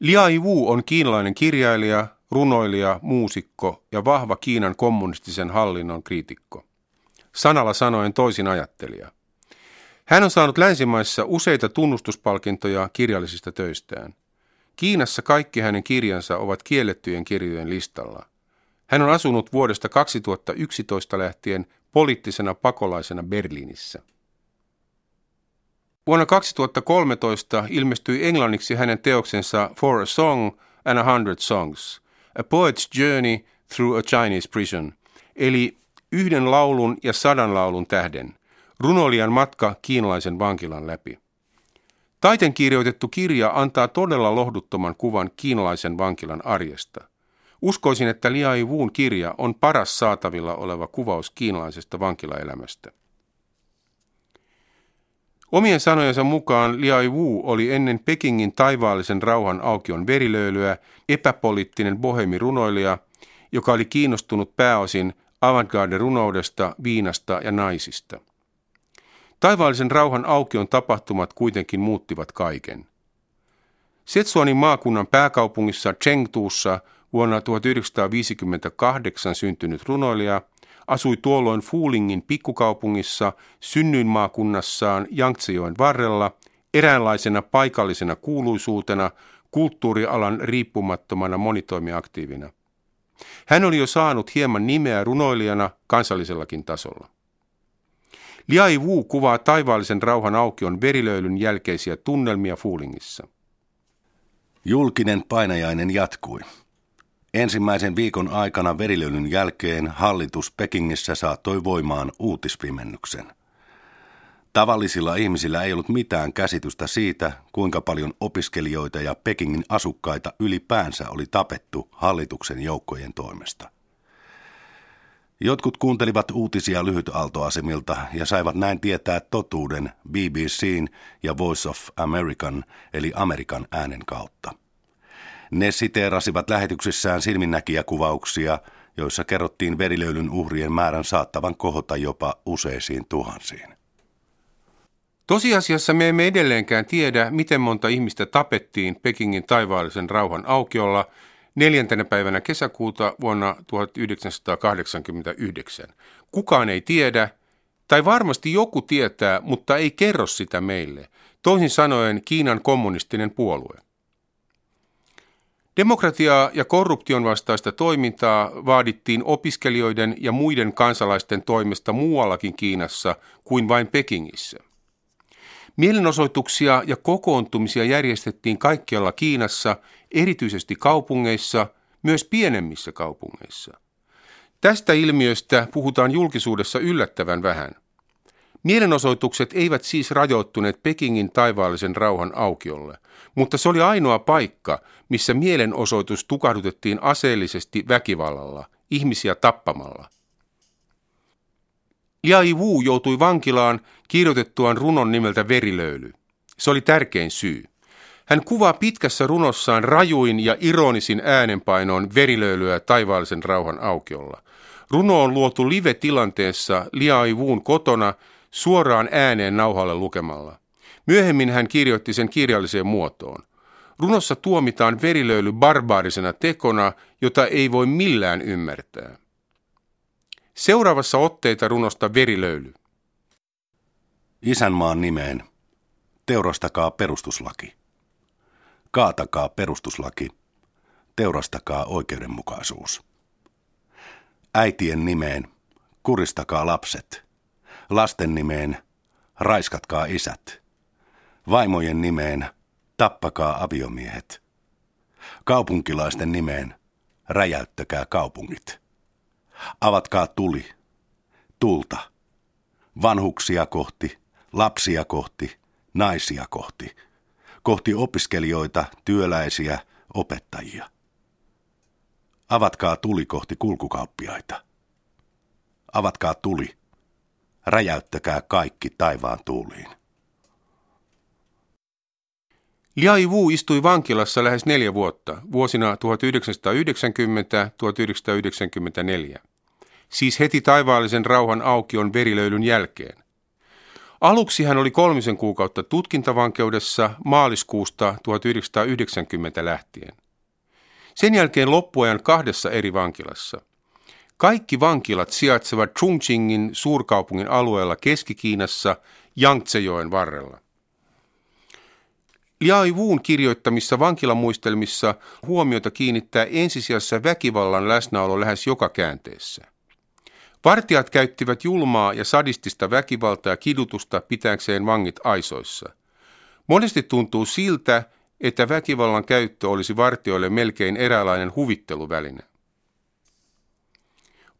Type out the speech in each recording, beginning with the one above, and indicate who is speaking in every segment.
Speaker 1: Liai Wu on kiinalainen kirjailija, runoilija, muusikko ja vahva Kiinan kommunistisen hallinnon kriitikko. Sanalla sanoen toisin ajattelija. Hän on saanut länsimaissa useita tunnustuspalkintoja kirjallisista töistään. Kiinassa kaikki hänen kirjansa ovat kiellettyjen kirjojen listalla. Hän on asunut vuodesta 2011 lähtien poliittisena pakolaisena Berliinissä. Vuonna 2013 ilmestyi englanniksi hänen teoksensa For a Song and a Hundred Songs, A Poet's Journey Through a Chinese Prison, eli yhden laulun ja sadan laulun tähden, runolian matka kiinalaisen vankilan läpi. Taiten kirjoitettu kirja antaa todella lohduttoman kuvan kiinalaisen vankilan arjesta. Uskoisin, että Liai Wuun kirja on paras saatavilla oleva kuvaus kiinalaisesta vankilaelämästä. Omien sanojensa mukaan Liai Wu oli ennen Pekingin taivaallisen rauhan aukion verilöylyä epäpoliittinen bohemirunoilija, joka oli kiinnostunut pääosin avantgarde-runoudesta, viinasta ja naisista. Taivaallisen rauhan aukion tapahtumat kuitenkin muuttivat kaiken. Setsuanin maakunnan pääkaupungissa Chengtuussa vuonna 1958 syntynyt runoilija – asui tuolloin Fuulingin pikkukaupungissa synnyinmaakunnassaan Jangtsejoen varrella eräänlaisena paikallisena kuuluisuutena kulttuurialan riippumattomana monitoimiaktiivina. Hän oli jo saanut hieman nimeä runoilijana kansallisellakin tasolla. Liai Wu kuvaa taivaallisen rauhan aukion verilöylyn jälkeisiä tunnelmia Fuulingissa.
Speaker 2: Julkinen painajainen jatkui. Ensimmäisen viikon aikana verilöylyn jälkeen hallitus Pekingissä saattoi voimaan uutispimennyksen. Tavallisilla ihmisillä ei ollut mitään käsitystä siitä, kuinka paljon opiskelijoita ja Pekingin asukkaita ylipäänsä oli tapettu hallituksen joukkojen toimesta. Jotkut kuuntelivat uutisia lyhytaaltoasemilta ja saivat näin tietää totuuden BBCn ja Voice of American eli Amerikan äänen kautta. Ne siteerasivat lähetyksissään silminnäkijäkuvauksia, joissa kerrottiin verilöylyn uhrien määrän saattavan kohota jopa useisiin tuhansiin.
Speaker 1: Tosiasiassa me emme edelleenkään tiedä, miten monta ihmistä tapettiin Pekingin taivaallisen rauhan aukiolla neljäntenä päivänä kesäkuuta vuonna 1989. Kukaan ei tiedä, tai varmasti joku tietää, mutta ei kerro sitä meille. Toisin sanoen Kiinan kommunistinen puolue. Demokratiaa ja korruption vastaista toimintaa vaadittiin opiskelijoiden ja muiden kansalaisten toimesta muuallakin Kiinassa kuin vain Pekingissä. Mielenosoituksia ja kokoontumisia järjestettiin kaikkialla Kiinassa, erityisesti kaupungeissa, myös pienemmissä kaupungeissa. Tästä ilmiöstä puhutaan julkisuudessa yllättävän vähän – Mielenosoitukset eivät siis rajoittuneet Pekingin taivaallisen rauhan aukiolle, mutta se oli ainoa paikka, missä mielenosoitus tukahdutettiin aseellisesti väkivallalla, ihmisiä tappamalla. Liai Wu joutui vankilaan kirjoitettuaan runon nimeltä Verilöyly. Se oli tärkein syy. Hän kuvaa pitkässä runossaan rajuin ja ironisin äänenpainoon verilöylyä taivaallisen rauhan aukiolla. Runo on luotu live-tilanteessa Liai Wuun kotona – suoraan ääneen nauhalle lukemalla. Myöhemmin hän kirjoitti sen kirjalliseen muotoon. Runossa tuomitaan verilöyly barbaarisena tekona, jota ei voi millään ymmärtää. Seuraavassa otteita runosta verilöyly.
Speaker 2: Isänmaan nimeen. Teurastakaa perustuslaki. Kaatakaa perustuslaki. Teurastakaa oikeudenmukaisuus. Äitien nimeen. Kuristakaa lapset lasten nimeen raiskatkaa isät, vaimojen nimeen tappakaa aviomiehet, kaupunkilaisten nimeen räjäyttäkää kaupungit. Avatkaa tuli, tulta, vanhuksia kohti, lapsia kohti, naisia kohti, kohti opiskelijoita, työläisiä, opettajia. Avatkaa tuli kohti kulkukauppiaita. Avatkaa tuli räjäyttäkää kaikki taivaan tuuliin.
Speaker 1: Liai Wu istui vankilassa lähes neljä vuotta, vuosina 1990-1994, siis heti taivaallisen rauhan aukion verilöylyn jälkeen. Aluksi hän oli kolmisen kuukautta tutkintavankeudessa maaliskuusta 1990 lähtien. Sen jälkeen loppuajan kahdessa eri vankilassa. Kaikki vankilat sijaitsevat Chongqingin suurkaupungin alueella Keski-Kiinassa Yangtzejoen varrella. Liai Wuun kirjoittamissa vankilamuistelmissa huomiota kiinnittää ensisijassa väkivallan läsnäolo lähes joka käänteessä. Vartijat käyttivät julmaa ja sadistista väkivaltaa ja kidutusta pitääkseen vangit aisoissa. Monesti tuntuu siltä, että väkivallan käyttö olisi vartijoille melkein eräänlainen huvitteluväline.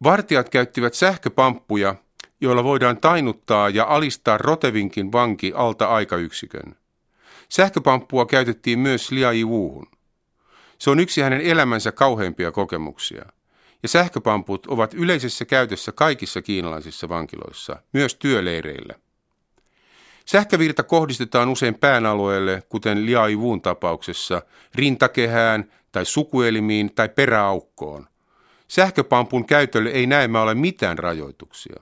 Speaker 1: Vartijat käyttivät sähköpamppuja, joilla voidaan tainuttaa ja alistaa rotevinkin vanki alta aikayksikön. Sähköpamppua käytettiin myös Liai Wuuhun. Se on yksi hänen elämänsä kauheimpia kokemuksia. Ja sähköpamput ovat yleisessä käytössä kaikissa kiinalaisissa vankiloissa, myös työleireillä. Sähkövirta kohdistetaan usein pään alueelle, kuten Liai Wuun tapauksessa, rintakehään tai sukuelimiin tai peräaukkoon. Sähköpampun käytölle ei näemmä ole mitään rajoituksia.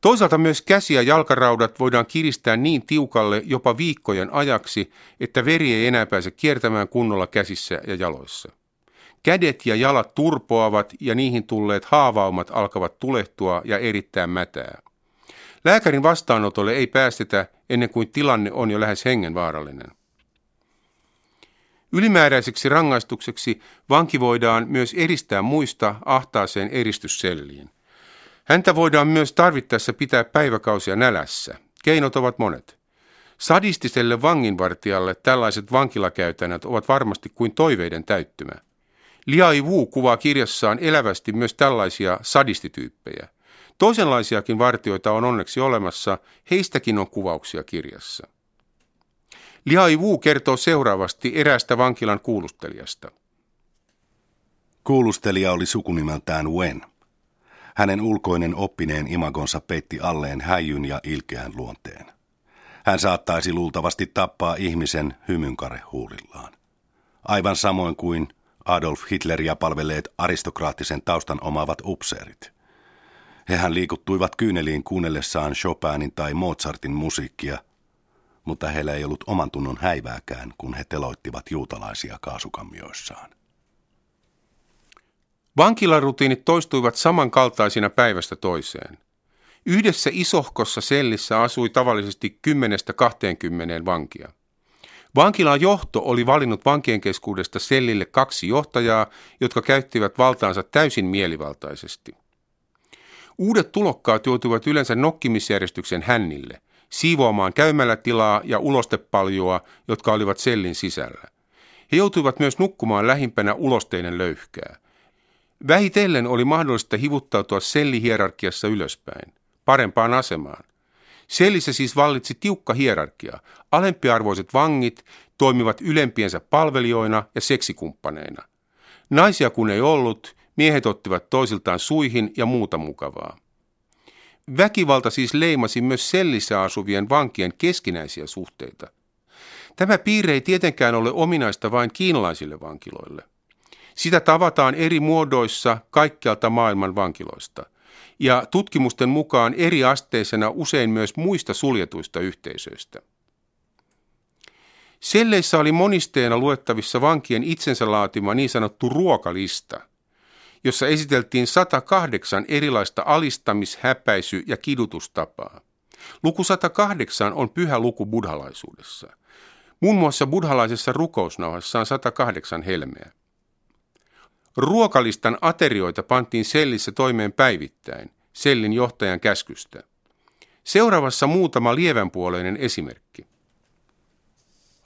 Speaker 1: Toisaalta myös käsi- ja jalkaraudat voidaan kiristää niin tiukalle jopa viikkojen ajaksi, että veri ei enää pääse kiertämään kunnolla käsissä ja jaloissa. Kädet ja jalat turpoavat ja niihin tulleet haavaumat alkavat tulehtua ja erittää mätää. Lääkärin vastaanotolle ei päästetä ennen kuin tilanne on jo lähes hengenvaarallinen. Ylimääräiseksi rangaistukseksi vanki voidaan myös eristää muista ahtaaseen eristysselliin. Häntä voidaan myös tarvittaessa pitää päiväkausia nälässä. Keinot ovat monet. Sadistiselle vanginvartijalle tällaiset vankilakäytännöt ovat varmasti kuin toiveiden täyttymä. Liai Wu kuvaa kirjassaan elävästi myös tällaisia sadistityyppejä. Toisenlaisiakin vartioita on onneksi olemassa, heistäkin on kuvauksia kirjassa. Liai Wu kertoo seuraavasti eräästä vankilan kuulustelijasta.
Speaker 2: Kuulustelija oli sukunimeltään Wen. Hänen ulkoinen oppineen imagonsa peitti alleen häijyn ja ilkeän luonteen. Hän saattaisi luultavasti tappaa ihmisen hymynkare huulillaan. Aivan samoin kuin Adolf Hitleria palvelleet aristokraattisen taustan omaavat upseerit. Hehän liikuttuivat kyyneliin kuunnellessaan Chopinin tai Mozartin musiikkia, mutta heillä ei ollut oman tunnon häivääkään, kun he teloittivat juutalaisia kaasukammioissaan.
Speaker 1: Vankilarutiinit toistuivat samankaltaisina päivästä toiseen. Yhdessä isohkossa sellissä asui tavallisesti 10-20 vankia. Vankilan johto oli valinnut vankien keskuudesta sellille kaksi johtajaa, jotka käyttivät valtaansa täysin mielivaltaisesti. Uudet tulokkaat joutuivat yleensä nokkimisjärjestyksen hännille, siivoamaan käymälätilaa ja ulostepaljoa, jotka olivat sellin sisällä. He joutuivat myös nukkumaan lähimpänä ulosteinen löyhkää – Vähitellen oli mahdollista hivuttautua sellihierarkiassa ylöspäin, parempaan asemaan. Sellissä siis vallitsi tiukka hierarkia. Alempiarvoiset vangit toimivat ylempiensä palvelijoina ja seksikumppaneina. Naisia kun ei ollut, miehet ottivat toisiltaan suihin ja muuta mukavaa. Väkivalta siis leimasi myös sellissä asuvien vankien keskinäisiä suhteita. Tämä piirre ei tietenkään ole ominaista vain kiinalaisille vankiloille – sitä tavataan eri muodoissa kaikkialta maailman vankiloista ja tutkimusten mukaan eri asteisena usein myös muista suljetuista yhteisöistä. Selleissä oli monisteena luettavissa vankien itsensä laatima niin sanottu ruokalista, jossa esiteltiin 108 erilaista alistamis-, häpäisy- ja kidutustapaa. Luku 108 on pyhä luku buddhalaisuudessa. Muun muassa buddhalaisessa rukousnauhassa on 108 helmeä. Ruokalistan aterioita pantiin sellissä toimeen päivittäin, sellin johtajan käskystä. Seuraavassa muutama lievänpuoleinen esimerkki.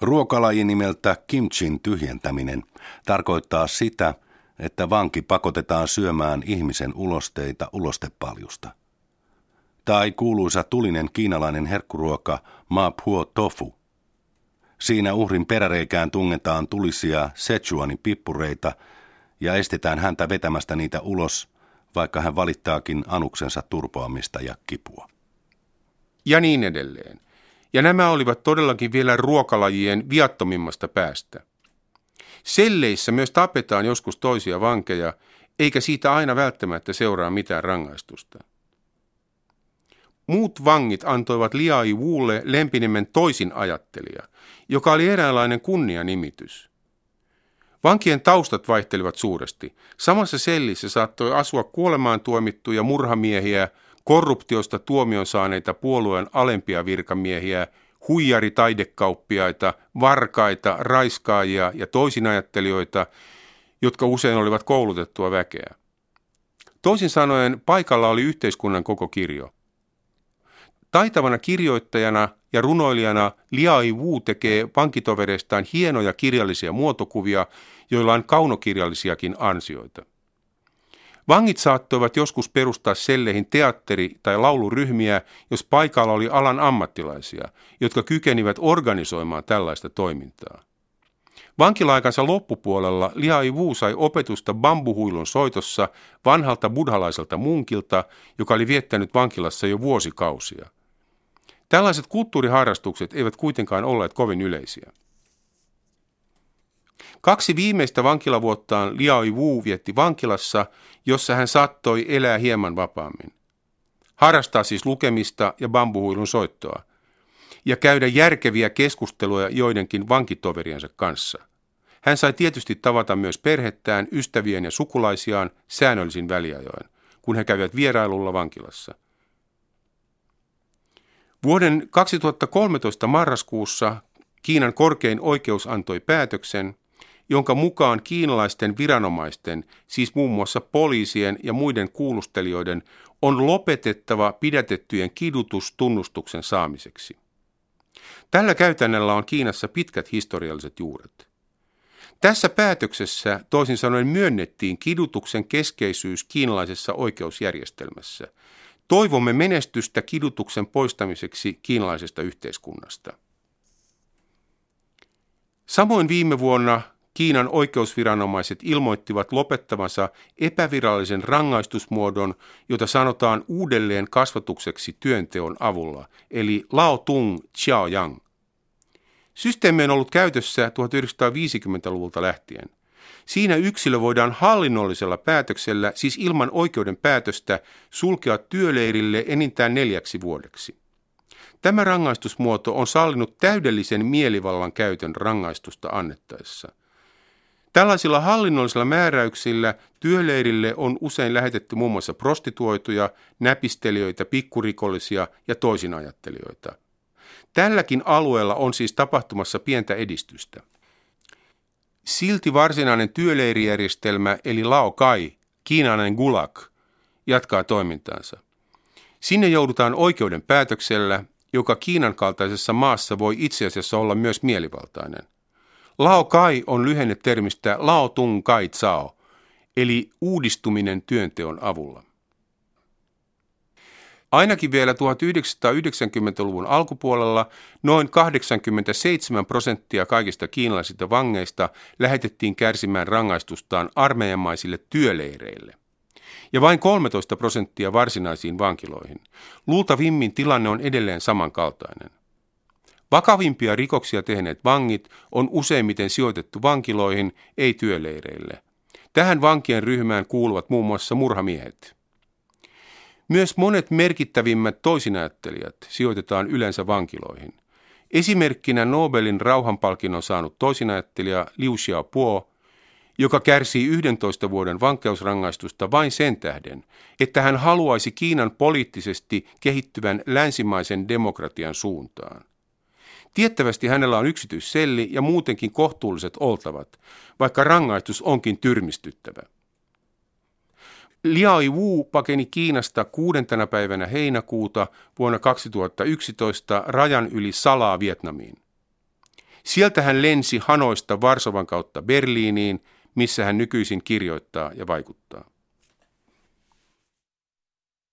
Speaker 2: Ruokalaji nimeltä kimchin tyhjentäminen tarkoittaa sitä, että vanki pakotetaan syömään ihmisen ulosteita ulostepaljusta. Tai kuuluisa tulinen kiinalainen herkkuruoka ma puo tofu. Siinä uhrin peräreikään tungetaan tulisia Sichuanin pippureita – ja estetään häntä vetämästä niitä ulos, vaikka hän valittaakin anuksensa turpoamista ja kipua.
Speaker 1: Ja niin edelleen. Ja nämä olivat todellakin vielä ruokalajien viattomimmasta päästä. Selleissä myös tapetaan joskus toisia vankeja, eikä siitä aina välttämättä seuraa mitään rangaistusta. muut vangit antoivat Liai Wulle lempinimen toisin ajattelija, joka oli eräänlainen kunnianimitys. Vankien taustat vaihtelivat suuresti. Samassa sellissä saattoi asua kuolemaan tuomittuja murhamiehiä, korruptiosta tuomion saaneita puolueen alempia virkamiehiä, huijaritaidekauppiaita, varkaita, raiskaajia ja toisinajattelijoita, jotka usein olivat koulutettua väkeä. Toisin sanoen paikalla oli yhteiskunnan koko kirjo. Taitavana kirjoittajana ja runoilijana Liai Wu tekee vankitovereistaan hienoja kirjallisia muotokuvia, joilla on kaunokirjallisiakin ansioita. Vangit saattoivat joskus perustaa selleihin teatteri- tai lauluryhmiä, jos paikalla oli alan ammattilaisia, jotka kykenivät organisoimaan tällaista toimintaa. Vankilaikansa loppupuolella Liai Wu sai opetusta bambuhuilun soitossa vanhalta buddhalaiselta munkilta, joka oli viettänyt vankilassa jo vuosikausia. Tällaiset kulttuuriharrastukset eivät kuitenkaan olleet kovin yleisiä. Kaksi viimeistä vankilavuottaan Liai Wu vietti vankilassa, jossa hän saattoi elää hieman vapaammin. Harrastaa siis lukemista ja bambuhuilun soittoa ja käydä järkeviä keskusteluja joidenkin vankitoveriensa kanssa. Hän sai tietysti tavata myös perhettään, ystävien ja sukulaisiaan säännöllisin väliajoin, kun he kävivät vierailulla vankilassa. Vuoden 2013 marraskuussa Kiinan korkein oikeus antoi päätöksen, jonka mukaan kiinalaisten viranomaisten, siis muun muassa poliisien ja muiden kuulustelijoiden, on lopetettava pidätettyjen kidutus tunnustuksen saamiseksi. Tällä käytännöllä on Kiinassa pitkät historialliset juuret. Tässä päätöksessä toisin sanoen myönnettiin kidutuksen keskeisyys kiinalaisessa oikeusjärjestelmässä. Toivomme menestystä kidutuksen poistamiseksi kiinalaisesta yhteiskunnasta. Samoin viime vuonna Kiinan oikeusviranomaiset ilmoittivat lopettavansa epävirallisen rangaistusmuodon, jota sanotaan uudelleen kasvatukseksi työnteon avulla, eli Lao Tung Xiaoyang. Systeemi on ollut käytössä 1950-luvulta lähtien. Siinä yksilö voidaan hallinnollisella päätöksellä, siis ilman oikeuden päätöstä, sulkea työleirille enintään neljäksi vuodeksi. Tämä rangaistusmuoto on sallinut täydellisen mielivallan käytön rangaistusta annettaessa. Tällaisilla hallinnollisilla määräyksillä työleirille on usein lähetetty muun muassa prostituoituja, näpistelijöitä, pikkurikollisia ja toisinajattelijoita. Tälläkin alueella on siis tapahtumassa pientä edistystä. Silti varsinainen työleirijärjestelmä eli Lao Kai, kiinainen gulag, jatkaa toimintaansa. Sinne joudutaan oikeuden päätöksellä, joka Kiinan kaltaisessa maassa voi itse asiassa olla myös mielivaltainen. Lao Kai on lyhenne termistä Lao Tung Kai Tsao, eli uudistuminen työnteon avulla. Ainakin vielä 1990-luvun alkupuolella noin 87 prosenttia kaikista kiinalaisista vangeista lähetettiin kärsimään rangaistustaan armeijamaisille työleireille. Ja vain 13 prosenttia varsinaisiin vankiloihin. Luultavimmin tilanne on edelleen samankaltainen. Vakavimpia rikoksia tehneet vangit on useimmiten sijoitettu vankiloihin, ei työleireille. Tähän vankien ryhmään kuuluvat muun muassa murhamiehet. Myös monet merkittävimmät toisinäyttelijät sijoitetaan yleensä vankiloihin. Esimerkkinä Nobelin rauhanpalkinnon saanut toisinäyttelijä Liu Xiaobo, joka kärsii 11 vuoden vankeusrangaistusta vain sen tähden, että hän haluaisi Kiinan poliittisesti kehittyvän länsimaisen demokratian suuntaan. Tiettävästi hänellä on yksityisselli ja muutenkin kohtuulliset oltavat, vaikka rangaistus onkin tyrmistyttävä. Liai Wu pakeni Kiinasta kuudentena päivänä heinäkuuta vuonna 2011 rajan yli salaa Vietnamiin. Sieltä hän lensi Hanoista Varsovan kautta Berliiniin, missä hän nykyisin kirjoittaa ja vaikuttaa.